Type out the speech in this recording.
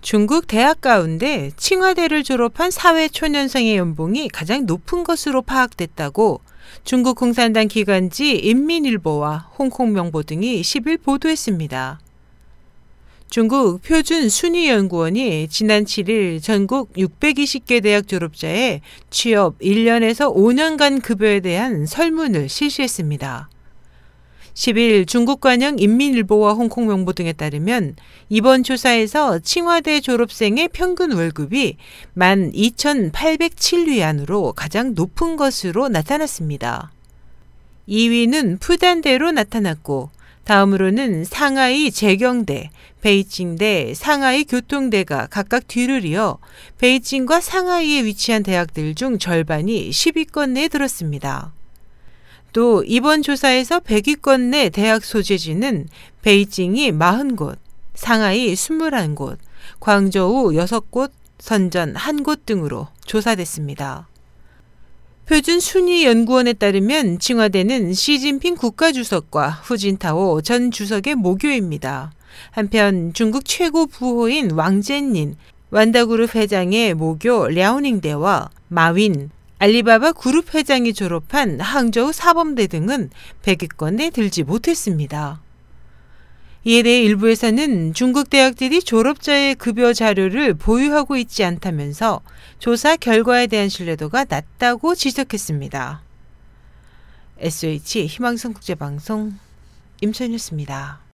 중국 대학 가운데 칭화대를 졸업한 사회초년생의 연봉이 가장 높은 것으로 파악됐다고 중국 공산당 기관지 인민일보와 홍콩명보 등이 10일 보도했습니다. 중국 표준 순위 연구원이 지난 7일 전국 620개 대학 졸업자의 취업 1년에서 5년간 급여에 대한 설문을 실시했습니다. 10일 중국 관영 인민일보와 홍콩명보 등에 따르면 이번 조사에서 칭화대 졸업생의 평균 월급이 12,807위안으로 가장 높은 것으로 나타났습니다. 2위는 푸단대로 나타났고 다음으로는 상하이 재경대, 베이징대, 상하이 교통대가 각각 뒤를 이어 베이징과 상하이에 위치한 대학들 중 절반이 10위권 내에 들었습니다. 또 이번 조사에서 100위권 내 대학 소재지는 베이징이 40곳, 상하이 21곳, 광저우 6곳, 선전 1곳 등으로 조사됐습니다. 표준 순위 연구원에 따르면 칭화대는 시진핑 국가주석과 후진타오 전 주석의 모교입니다. 한편 중국 최고 부호인 왕젠닌, 완다그룹 회장의 모교 랴오닝대와 마윈, 알리바바 그룹 회장이 졸업한 항저우 사범대 등은 100위권에 들지 못했습니다. 이에 대해 일부에서는 중국 대학들이 졸업자의 급여 자료를 보유하고 있지 않다면서 조사 결과에 대한 신뢰도가 낮다고 지적했습니다. SH 희망성 국제방송 임선이었습니다.